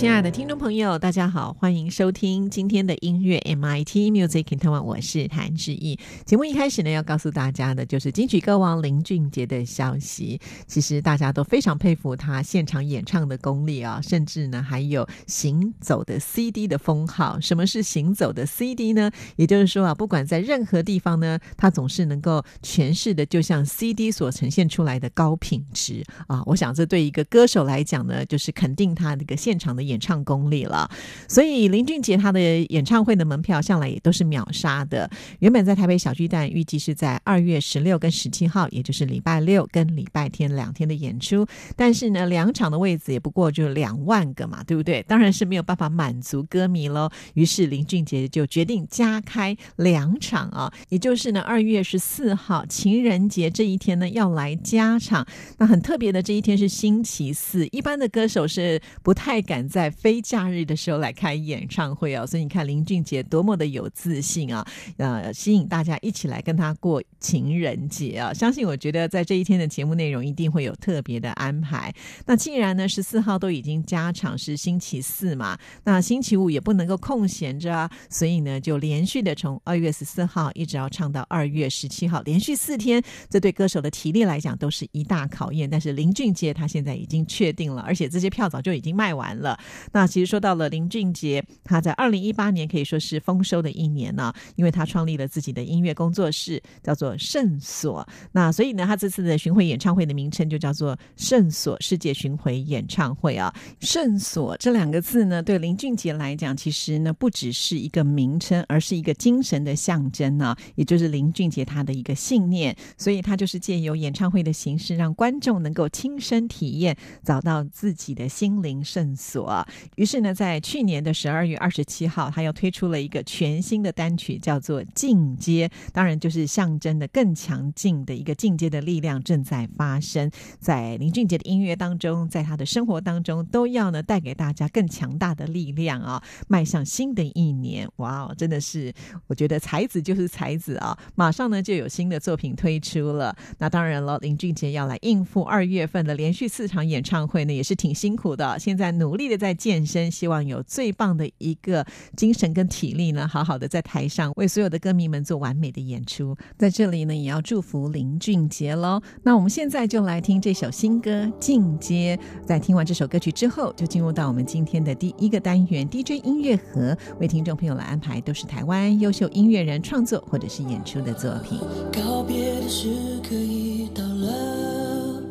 亲爱的听众朋友，大家好，欢迎收听今天的音乐 MIT Music in Taiwan，我是谭志毅。节目一开始呢，要告诉大家的就是金曲歌王林俊杰的消息。其实大家都非常佩服他现场演唱的功力啊，甚至呢还有行走的 CD 的封号。什么是行走的 CD 呢？也就是说啊，不管在任何地方呢，他总是能够诠释的，就像 CD 所呈现出来的高品质啊。我想这对一个歌手来讲呢，就是肯定他那个现场的。演唱功力了，所以林俊杰他的演唱会的门票向来也都是秒杀的。原本在台北小巨蛋预计是在二月十六跟十七号，也就是礼拜六跟礼拜天两天的演出，但是呢，两场的位置也不过就两万个嘛，对不对？当然是没有办法满足歌迷喽。于是林俊杰就决定加开两场啊，也就是呢，二月十四号情人节这一天呢要来加场。那很特别的这一天是星期四，一般的歌手是不太敢在在非假日的时候来开演唱会哦，所以你看林俊杰多么的有自信啊！呃，吸引大家一起来跟他过情人节啊！相信我觉得在这一天的节目内容一定会有特别的安排。那既然呢十四号都已经加场是星期四嘛，那星期五也不能够空闲着啊，所以呢就连续的从二月十四号一直要唱到二月十七号，连续四天，这对歌手的体力来讲都是一大考验。但是林俊杰他现在已经确定了，而且这些票早就已经卖完了。那其实说到了林俊杰，他在二零一八年可以说是丰收的一年呢，因为他创立了自己的音乐工作室，叫做圣所。那所以呢，他这次的巡回演唱会的名称就叫做圣所世界巡回演唱会啊。圣所这两个字呢，对林俊杰来讲，其实呢不只是一个名称，而是一个精神的象征呢，也就是林俊杰他的一个信念。所以他就是借由演唱会的形式，让观众能够亲身体验，找到自己的心灵圣所。于是呢，在去年的十二月二十七号，他又推出了一个全新的单曲，叫做《进阶》，当然就是象征的更强劲的一个进阶的力量正在发生在林俊杰的音乐当中，在他的生活当中，都要呢带给大家更强大的力量啊！迈向新的一年，哇哦，真的是我觉得才子就是才子啊！马上呢就有新的作品推出了。那当然了，林俊杰要来应付二月份的连续四场演唱会呢，也是挺辛苦的。现在努力的在。健身，希望有最棒的一个精神跟体力呢，好好的在台上为所有的歌迷们做完美的演出。在这里呢，也要祝福林俊杰喽。那我们现在就来听这首新歌《进阶》。在听完这首歌曲之后，就进入到我们今天的第一个单元 DJ 音乐盒，为听众朋友来安排都是台湾优秀音乐人创作或者是演出的作品。告别的时刻已到了，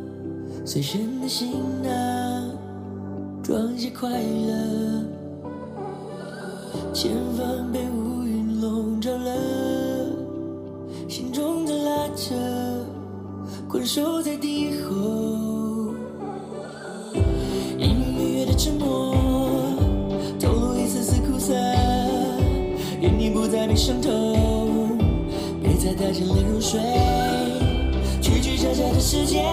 随身的行囊。装些快乐，前方被乌云笼罩了，心中的拉扯，困守在地后。隐隐约约的沉默，透露一丝丝苦涩，愿你不再被伤透，别再带着泪入睡。曲曲折折的世界，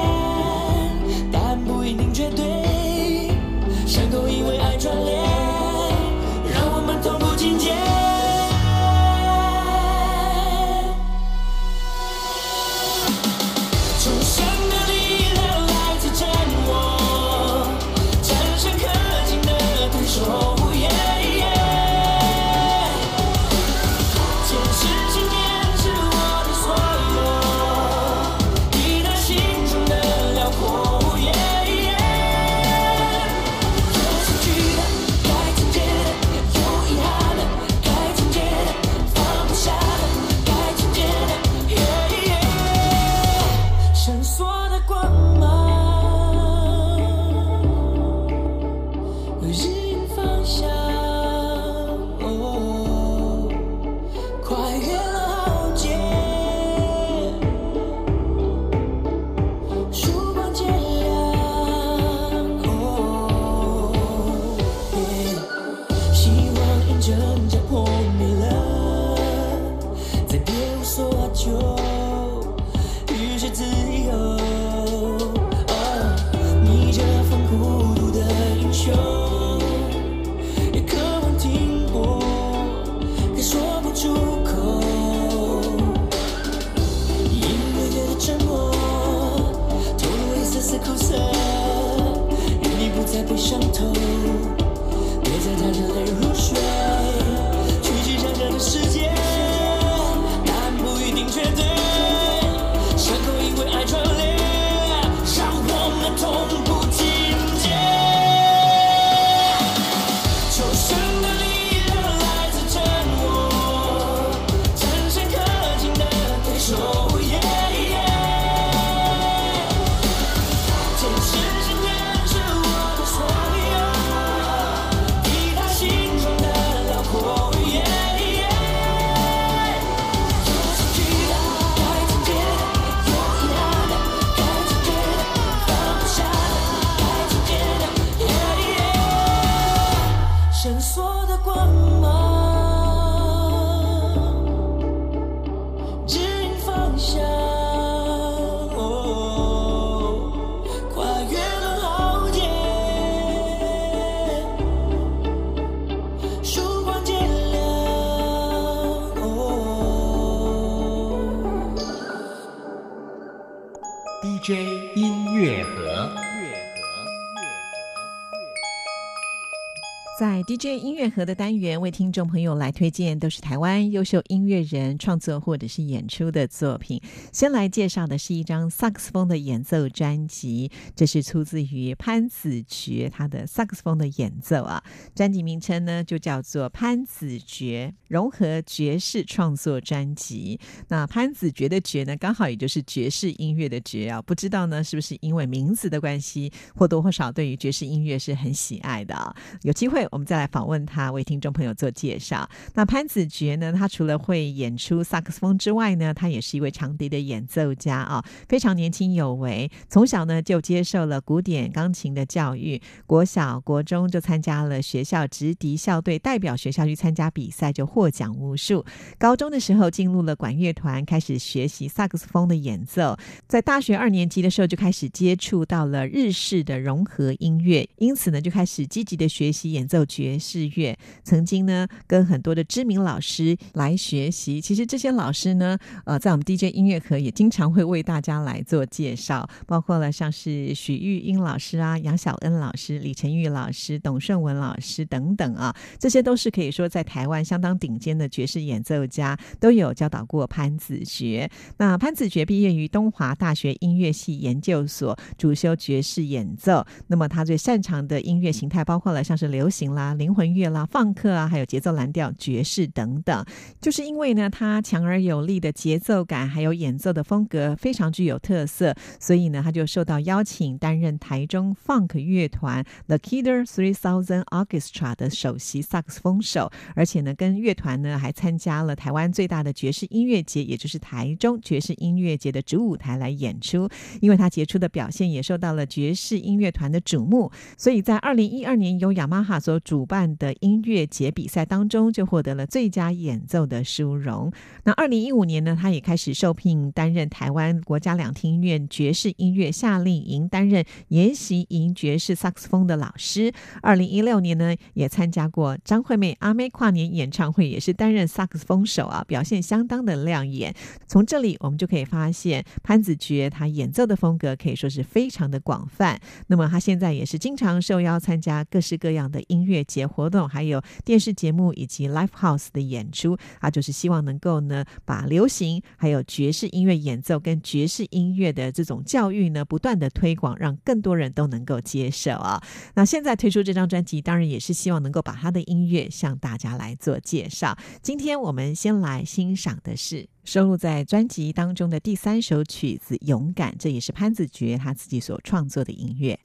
在 DJ 音乐盒的单元，为听众朋友来推荐都是台湾优秀音乐人创作或者是演出的作品。先来介绍的是一张萨克斯风的演奏专辑，这是出自于潘子爵他的萨克斯风的演奏啊。专辑名称呢就叫做潘子爵融合爵士创作专辑。那潘子爵的爵呢，刚好也就是爵士音乐的爵啊。不知道呢是不是因为名字的关系，或多或少对于爵士音乐是很喜爱的啊。有机会我们再来访问他，为听众朋友做介绍。那潘子爵呢，他除了会演出萨克斯风之外呢，他也是一位长笛的演奏家啊，非常年轻有为。从小呢就接受了古典钢琴的教育，国小、国中就参加了学校直笛校队，代表学校去参加比赛，就获奖无数。高中的时候进入了管乐团，开始学习萨克斯风的演奏。在大学二年级的时候就开始接触到了日式的融合音乐，因此呢就开始积极的学习演奏有爵士乐。曾经呢跟很多的知名老师来学习，其实这些老师呢，呃，在我们 DJ 音乐盒也经常会为大家来做介绍，包括了像是许玉英老师啊、杨小恩老师、李晨玉老师、董顺文老师等等啊，这些都是可以说在台湾相当顶尖的爵士演奏家，都有教导过潘子爵。那潘子爵毕业于东华大学音乐系研究所，主修爵士演奏。那么他最擅长的音乐形态包括了像是流行啦、灵魂乐啦、放克啊，还有节奏蓝调、爵士等等。就是因为呢，他强而有力的节奏感，还有演奏的风格非常具有特色，所以呢，他就受到邀请担任台中 Funk 乐团 The Kidder Three Thousand Orchestra 的首席萨克斯风手，而且呢，跟乐团呢还参加了台湾最大的爵士音乐节，也就是台中爵士音乐节的主舞台来演出。因为他杰出的表现，也受到了爵士音乐团的瞩目，所以在二零一二年由雅马哈所主办的音乐节比赛当中，就获得了最佳演奏的殊荣。那二零一五年呢，他也开始受聘担任台湾国家两厅院爵士音乐夏令营担任研习营爵士萨克斯风的老师。二零一六年呢，也参加过张惠妹阿妹跨年演唱会，也是担任萨克斯风手啊，表现相当的亮眼。从这里我们就可以发现，潘子爵他演奏的风格可以说是非常的广泛。那么他现在也是经常受邀参加各式各样的音乐节活动，还有电视节目以及 live house 的演出啊，就是希望能够呢把流行还有爵士音乐演奏跟爵士音乐的这种教育呢不断的推广，让更多人都能够接受啊。那现在推出这张专辑，当然也是希望能够把他的音乐向大家来做介绍。今天我们先来欣赏的是。收录在专辑当中的第三首曲子《勇敢》，这也是潘子爵他自己所创作的音乐。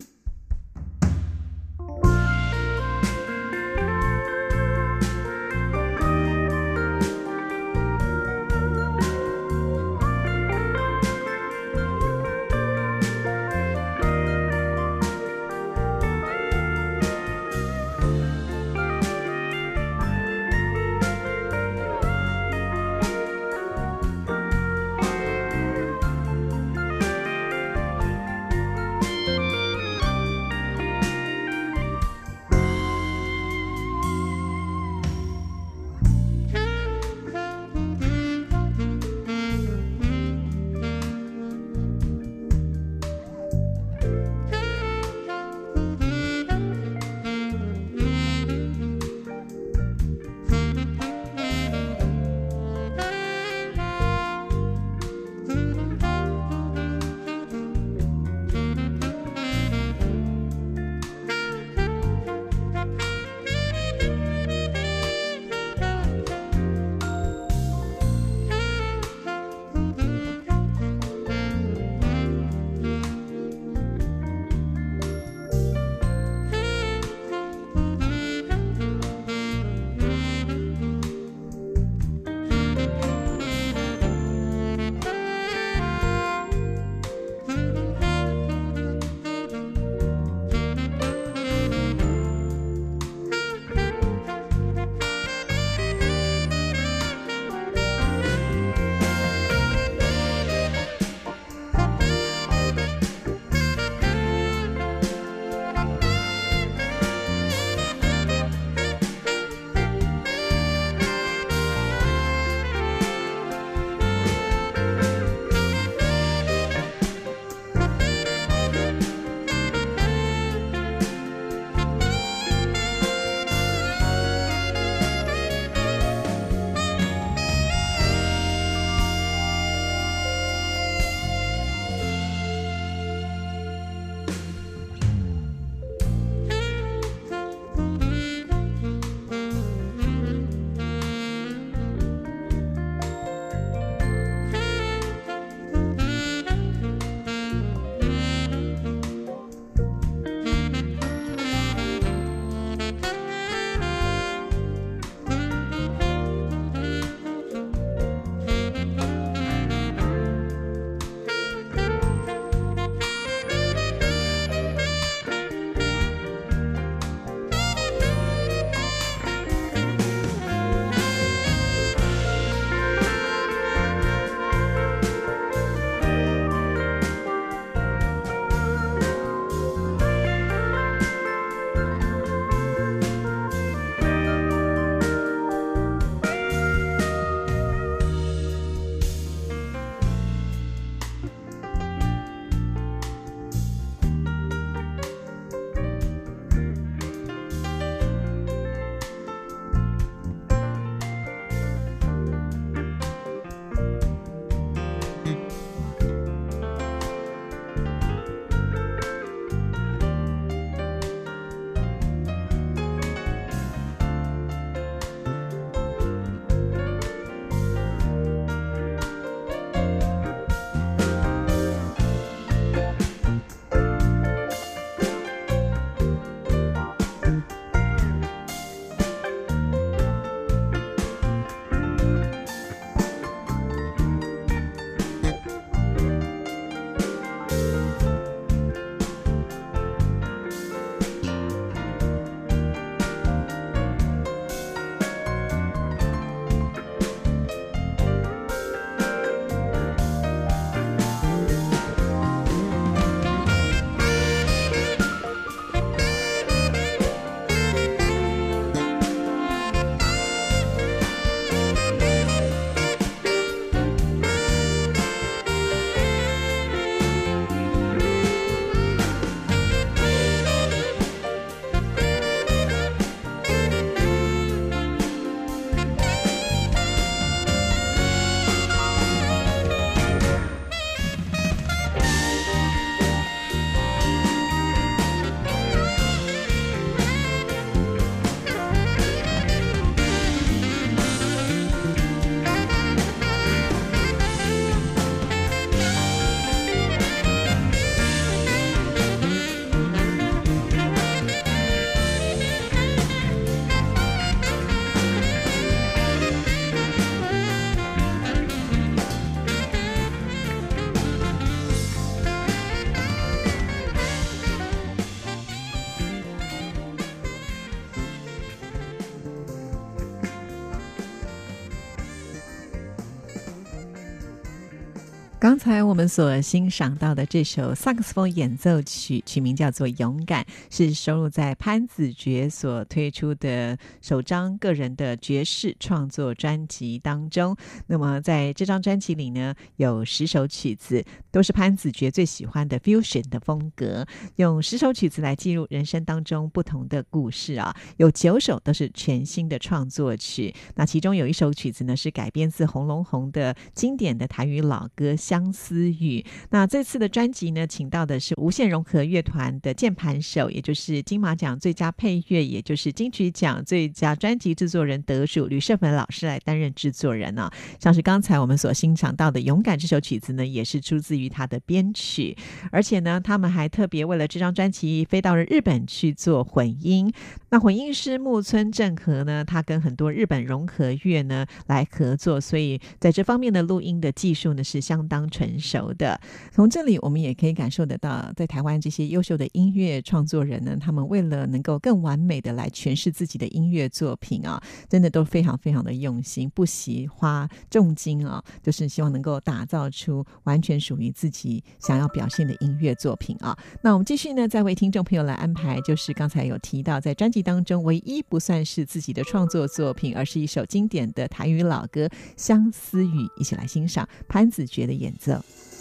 才我们所欣赏到的这首萨克斯风演奏曲，曲名叫做《勇敢》，是收录在潘子爵所推出的首张个人的爵士创作专辑当中。那么在这张专辑里呢，有十首曲子，都是潘子爵最喜欢的 fusion 的风格，用十首曲子来记录人生当中不同的故事啊。有九首都是全新的创作曲，那其中有一首曲子呢，是改编自红龙红的经典的台语老歌。相思雨。那这次的专辑呢，请到的是无限融合乐团的键盘手，也就是金马奖最佳配乐，也就是金曲奖最佳专辑制作人得主吕胜粉老师来担任制作人呢。像是刚才我们所欣赏到的《勇敢》这首曲子呢，也是出自于他的编曲，而且呢，他们还特别为了这张专辑飞到了日本去做混音。那混音师木村正和呢，他跟很多日本融合乐呢来合作，所以在这方面的录音的技术呢是相当。成熟的，从这里我们也可以感受得到，在台湾这些优秀的音乐创作人呢，他们为了能够更完美的来诠释自己的音乐作品啊，真的都非常非常的用心，不惜花重金啊，就是希望能够打造出完全属于自己想要表现的音乐作品啊。那我们继续呢，再为听众朋友来安排，就是刚才有提到，在专辑当中唯一不算是自己的创作作品，而是一首经典的台语老歌《相思雨》，一起来欣赏潘子爵的。演奏。love.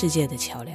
世界的桥梁。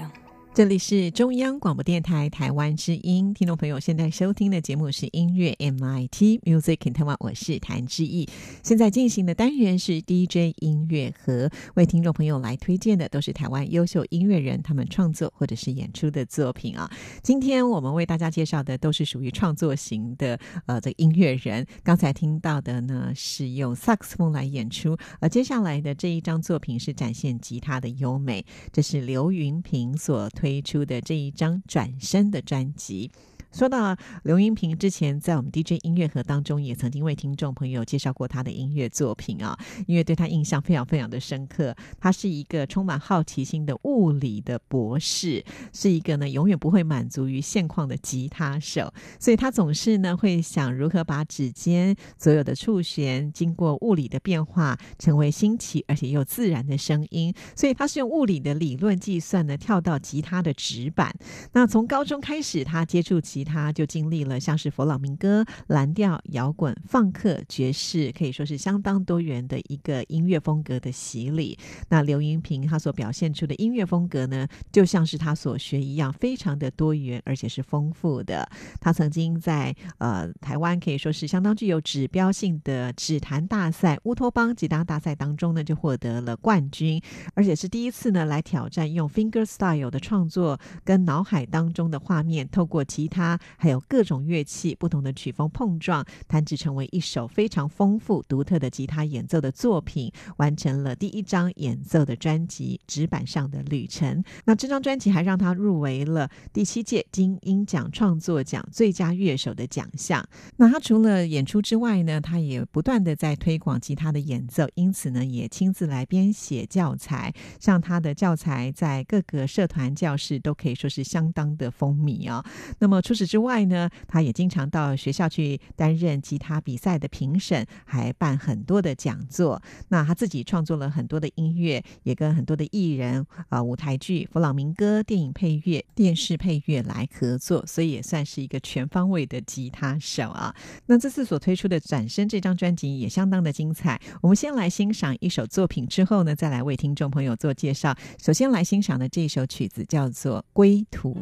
这里是中央广播电台台湾之音，听众朋友现在收听的节目是音乐 MIT Music in Taiwan，我是谭志毅。现在进行的单元是 DJ 音乐盒，为听众朋友来推荐的都是台湾优秀音乐人他们创作或者是演出的作品啊。今天我们为大家介绍的都是属于创作型的呃这音乐人。刚才听到的呢是用萨克斯风来演出，而接下来的这一张作品是展现吉他的优美，这是刘云平所推推出的这一张《转身》的专辑。说到刘云平，之前在我们 DJ 音乐盒当中也曾经为听众朋友介绍过他的音乐作品啊，因为对他印象非常非常的深刻。他是一个充满好奇心的物理的博士，是一个呢永远不会满足于现况的吉他手，所以他总是呢会想如何把指尖所有的触弦经过物理的变化，成为新奇而且又自然的声音。所以他是用物理的理论计算呢，跳到吉他的指板。那从高中开始，他接触吉他就经历了像是佛朗明哥、蓝调、摇滚、放克、爵士，可以说是相当多元的一个音乐风格的洗礼。那刘云平他所表现出的音乐风格呢，就像是他所学一样，非常的多元而且是丰富的。他曾经在呃台湾可以说是相当具有指标性的指弹大赛乌托邦吉他大赛当中呢，就获得了冠军，而且是第一次呢来挑战用 finger style 的创作，跟脑海当中的画面透过吉他还有各种乐器不同的曲风碰撞，弹制成为一首非常丰富独特的吉他演奏的作品，完成了第一张演奏的专辑《纸板上的旅程》。那这张专辑还让他入围了第七届金鹰奖创作奖最佳乐手的奖项。那他除了演出之外呢，他也不断的在推广吉他的演奏，因此呢，也亲自来编写教材。像他的教材在各个社团教室都可以说是相当的风靡啊、那么出此之外呢，他也经常到学校去担任吉他比赛的评审，还办很多的讲座。那他自己创作了很多的音乐，也跟很多的艺人啊、舞台剧、弗朗明哥、电影配乐、电视配乐来合作，所以也算是一个全方位的吉他手啊。那这次所推出的《转身》这张专辑也相当的精彩。我们先来欣赏一首作品，之后呢，再来为听众朋友做介绍。首先来欣赏的这首曲子叫做《归途》。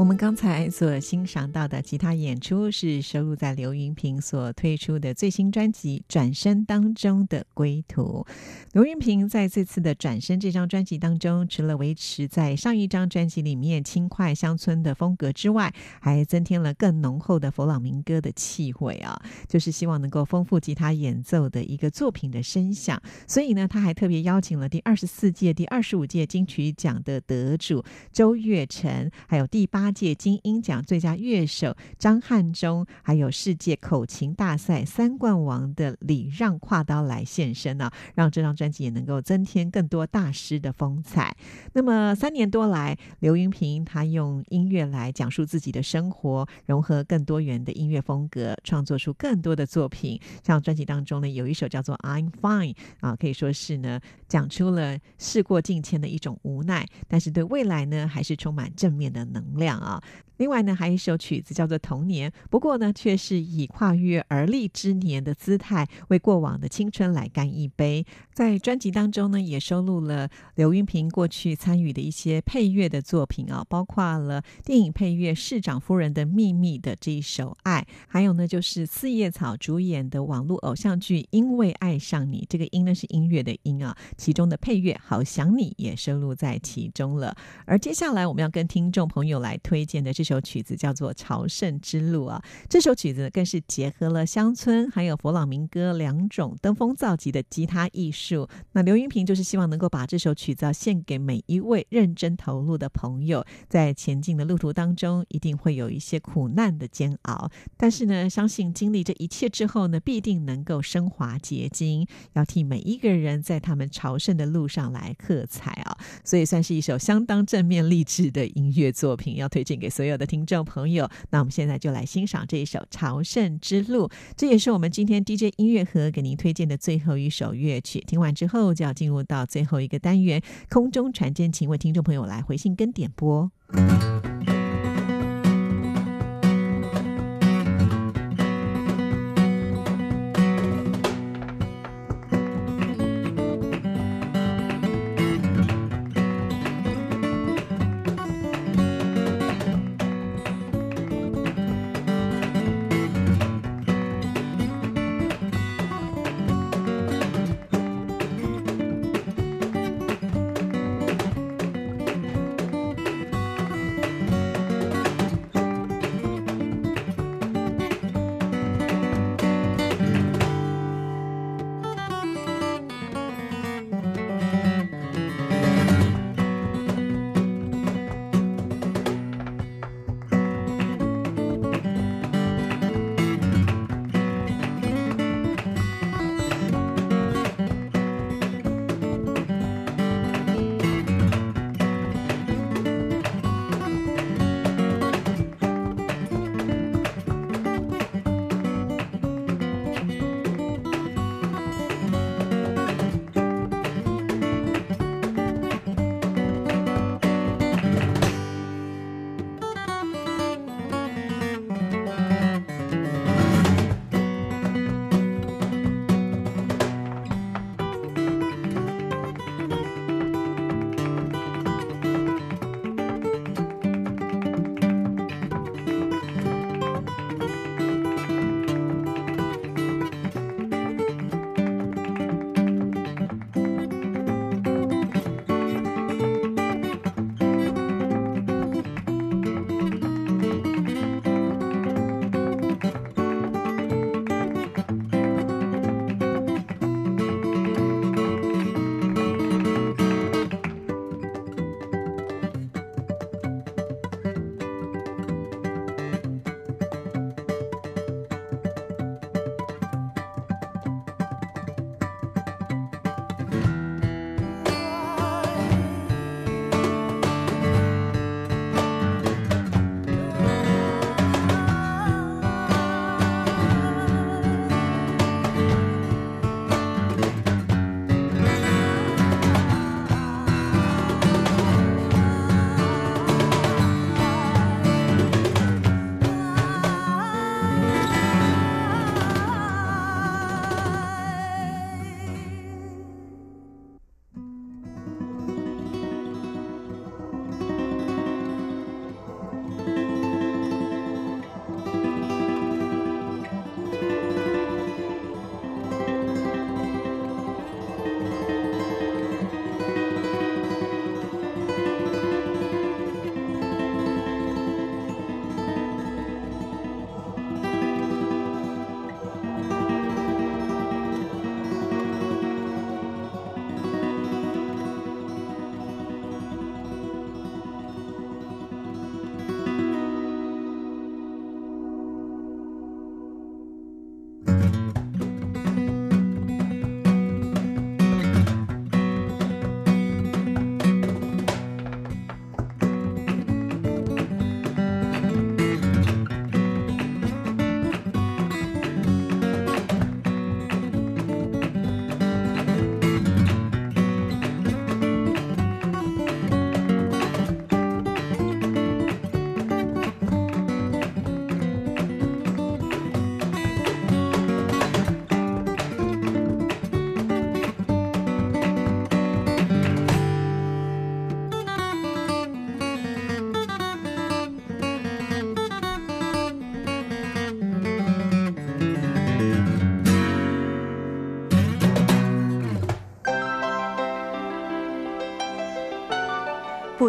我们刚才所欣赏到的吉他演出是收录在刘云平所推出的最新专辑《转身》当中的《归途》。刘云平在这次的《转身》这张专辑当中，除了维持在上一张专辑里面轻快乡村的风格之外，还增添了更浓厚的佛朗明哥的气味啊，就是希望能够丰富吉他演奏的一个作品的声响。所以呢，他还特别邀请了第二十四届、第二十五届金曲奖的得主周月成，还有第八。届金鹰奖最佳乐手张汉忠，还有世界口琴大赛三冠王的李让跨刀来现身呢，让这张专辑也能够增添更多大师的风采。那么三年多来，刘云平他用音乐来讲述自己的生活，融合更多元的音乐风格，创作出更多的作品。像专辑当中呢，有一首叫做《I'm Fine》啊，可以说是呢，讲出了事过境迁的一种无奈，但是对未来呢，还是充满正面的能量。啊，另外呢，还有一首曲子叫做《童年》，不过呢，却是以跨越而立之年的姿态，为过往的青春来干一杯。在专辑当中呢，也收录了刘云平过去参与的一些配乐的作品啊，包括了电影配乐《市长夫人的秘密》的这一首《爱》，还有呢，就是四叶草主演的网络偶像剧《因为爱上你》，这个“音”呢是音乐的“音”啊，其中的配乐《好想你》也收录在其中了。而接下来我们要跟听众朋友来。推荐的这首首曲子叫做《朝圣之路》啊，这首曲子更是结合了乡村还有佛朗明哥两种登峰造极的吉他艺术。那刘云平就是希望能够把这首曲子献给每一位认真投入的朋友，在前进的路途当中，一定会有一些苦难的煎熬，但是呢，相信经历这一切之后呢，必定能够升华结晶，要替每一个人在他们朝圣的路上来喝彩啊！所以算是一首相当正面励志的音乐作品，要推。荐给所有的听众朋友。那我们现在就来欣赏这一首《朝圣之路》，这也是我们今天 DJ 音乐盒给您推荐的最后一首乐曲。听完之后，就要进入到最后一个单元——空中传真，请为听众朋友来回信跟点播。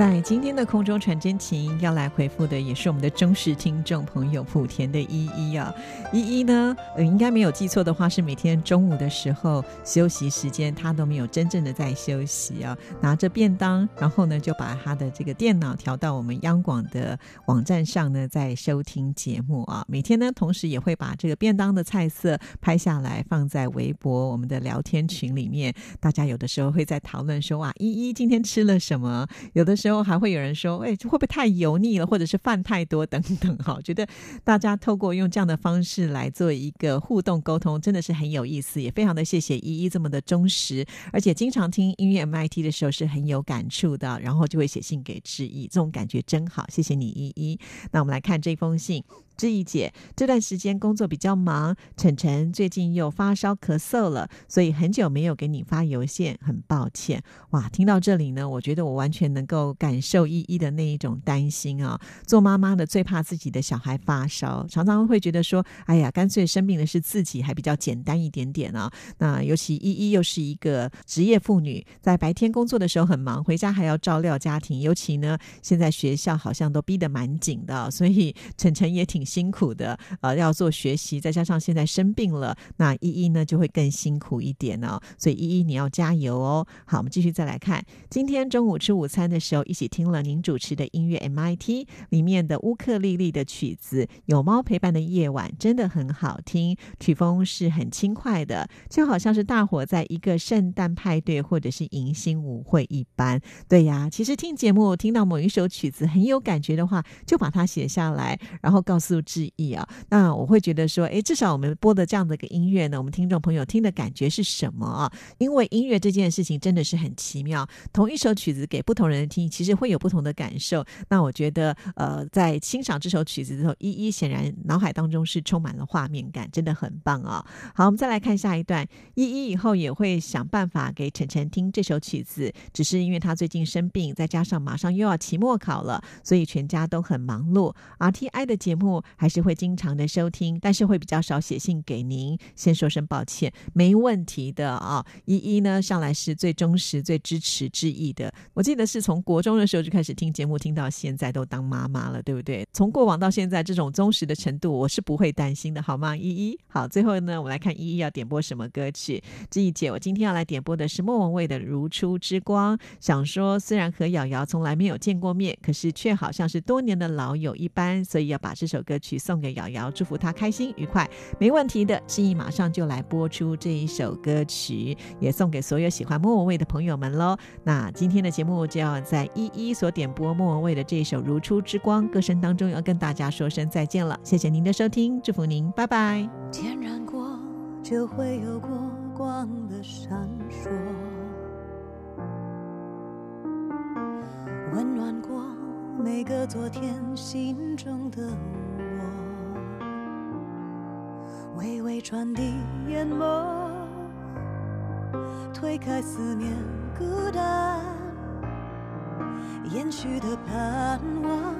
在今天的空中传真情要来回复的也是我们的忠实听众朋友莆田的依依啊，依依呢，呃，应该没有记错的话，是每天中午的时候休息时间，他都没有真正的在休息啊，拿着便当，然后呢就把他的这个电脑调到我们央广的网站上呢，在收听节目啊，每天呢，同时也会把这个便当的菜色拍下来放在微博我们的聊天群里面，大家有的时候会在讨论说哇，依依今天吃了什么，有的时候。之后还会有人说：“哎，会不会太油腻了，或者是饭太多等等？”哈，觉得大家透过用这样的方式来做一个互动沟通，真的是很有意思，也非常的谢谢依依这么的忠实，而且经常听音乐 MIT 的时候是很有感触的，然后就会写信给致意，这种感觉真好，谢谢你依依。那我们来看这封信。志怡姐这段时间工作比较忙，晨晨最近又发烧咳嗽了，所以很久没有给你发邮件，很抱歉。哇，听到这里呢，我觉得我完全能够感受依依的那一种担心啊。做妈妈的最怕自己的小孩发烧，常常会觉得说，哎呀，干脆生病的是自己，还比较简单一点点啊。那尤其依依又是一个职业妇女，在白天工作的时候很忙，回家还要照料家庭，尤其呢，现在学校好像都逼得蛮紧的，所以晨晨也挺。辛苦的，呃，要做学习，再加上现在生病了，那依依呢就会更辛苦一点哦。所以依依你要加油哦。好，我们继续再来看，今天中午吃午餐的时候，一起听了您主持的音乐 MIT 里面的乌克丽丽的曲子，有猫陪伴的夜晚真的很好听，曲风是很轻快的，就好像是大伙在一个圣诞派对或者是迎新舞会一般。对呀，其实听节目听到某一首曲子很有感觉的话，就把它写下来，然后告诉。致意啊，那我会觉得说，哎，至少我们播的这样的一个音乐呢，我们听众朋友听的感觉是什么啊？因为音乐这件事情真的是很奇妙，同一首曲子给不同人听，其实会有不同的感受。那我觉得，呃，在欣赏这首曲子之后，依依显然脑海当中是充满了画面感，真的很棒啊！好，我们再来看下一段，依依以后也会想办法给晨晨听这首曲子，只是因为他最近生病，再加上马上又要期末考了，所以全家都很忙碌。RTI 的节目。还是会经常的收听，但是会比较少写信给您。先说声抱歉，没问题的啊。依依呢，上来是最忠实、最支持之意的。我记得是从国中的时候就开始听节目，听到现在都当妈妈了，对不对？从过往到现在，这种忠实的程度，我是不会担心的，好吗？依依，好。最后呢，我们来看依依要点播什么歌曲。志毅姐，我今天要来点播的是莫文蔚的《如初之光》。想说，虽然和瑶瑶从来没有见过面，可是却好像是多年的老友一般，所以要把这首。歌曲送给瑶瑶，祝福她开心愉快，没问题的。心意马上就来播出这一首歌曲，也送给所有喜欢莫文蔚的朋友们喽。那今天的节目就要在一一所点播莫文蔚的这一首《如初之光》歌声当中，要跟大家说声再见了。谢谢您的收听，祝福您，拜拜。点燃过，就会有过光的闪烁，温暖过。每个昨天心中的我，微微传递眼眸，推开思念孤单，延续的盼望，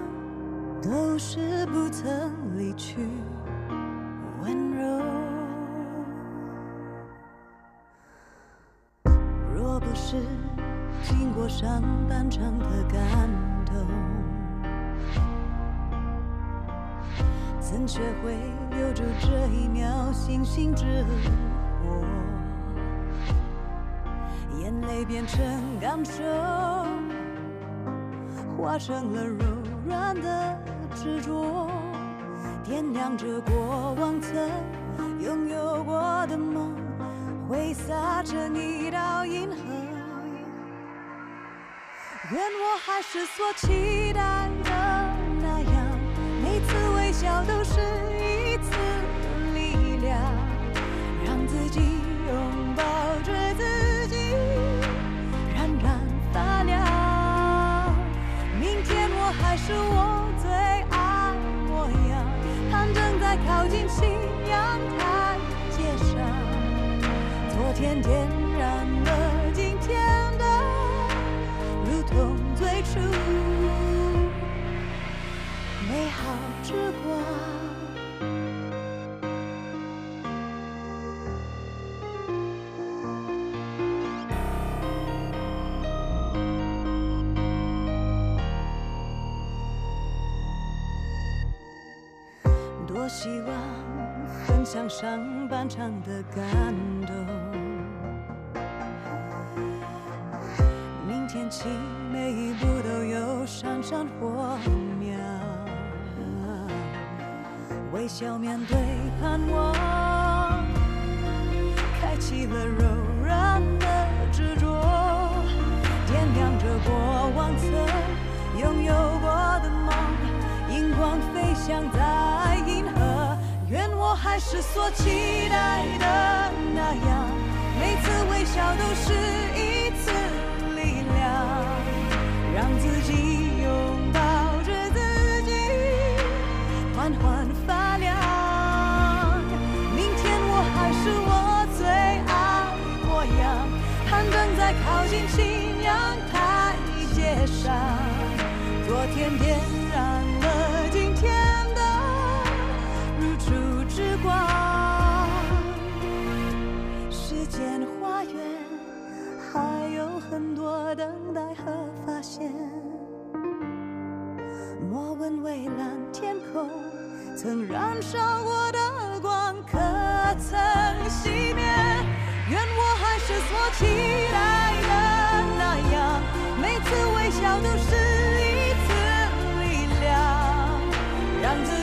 都是不曾离去温柔。若不是经过上半场的感动。怎学会留住这一秒星星之火？眼泪变成感受，化成了柔软的执着，点亮着过往曾拥有过的梦，挥洒成一道银河。愿我还是所期待。笑都是一次力量让自己拥抱着自己冉冉发亮明天我还是我最爱模样攀登在靠近信仰台阶上昨天点燃了今天的如同最初。美好之光希望分享上半场的感动。明天起每一步都有闪闪火苗，微笑面对盼望，开启了柔软的执着，点亮着过往曾拥有过的梦。荧光飞翔在，我还是所期待的那样，每次微笑都是一次力量，让自己拥抱着自己，缓缓发亮。明天我还是我最爱。模样，攀登在靠近信仰台阶上，昨天点我等待和发现，莫问蔚蓝天空曾燃烧过的光，可曾熄灭？愿我还是所期待的那样，每次微笑都是一次力量。让自。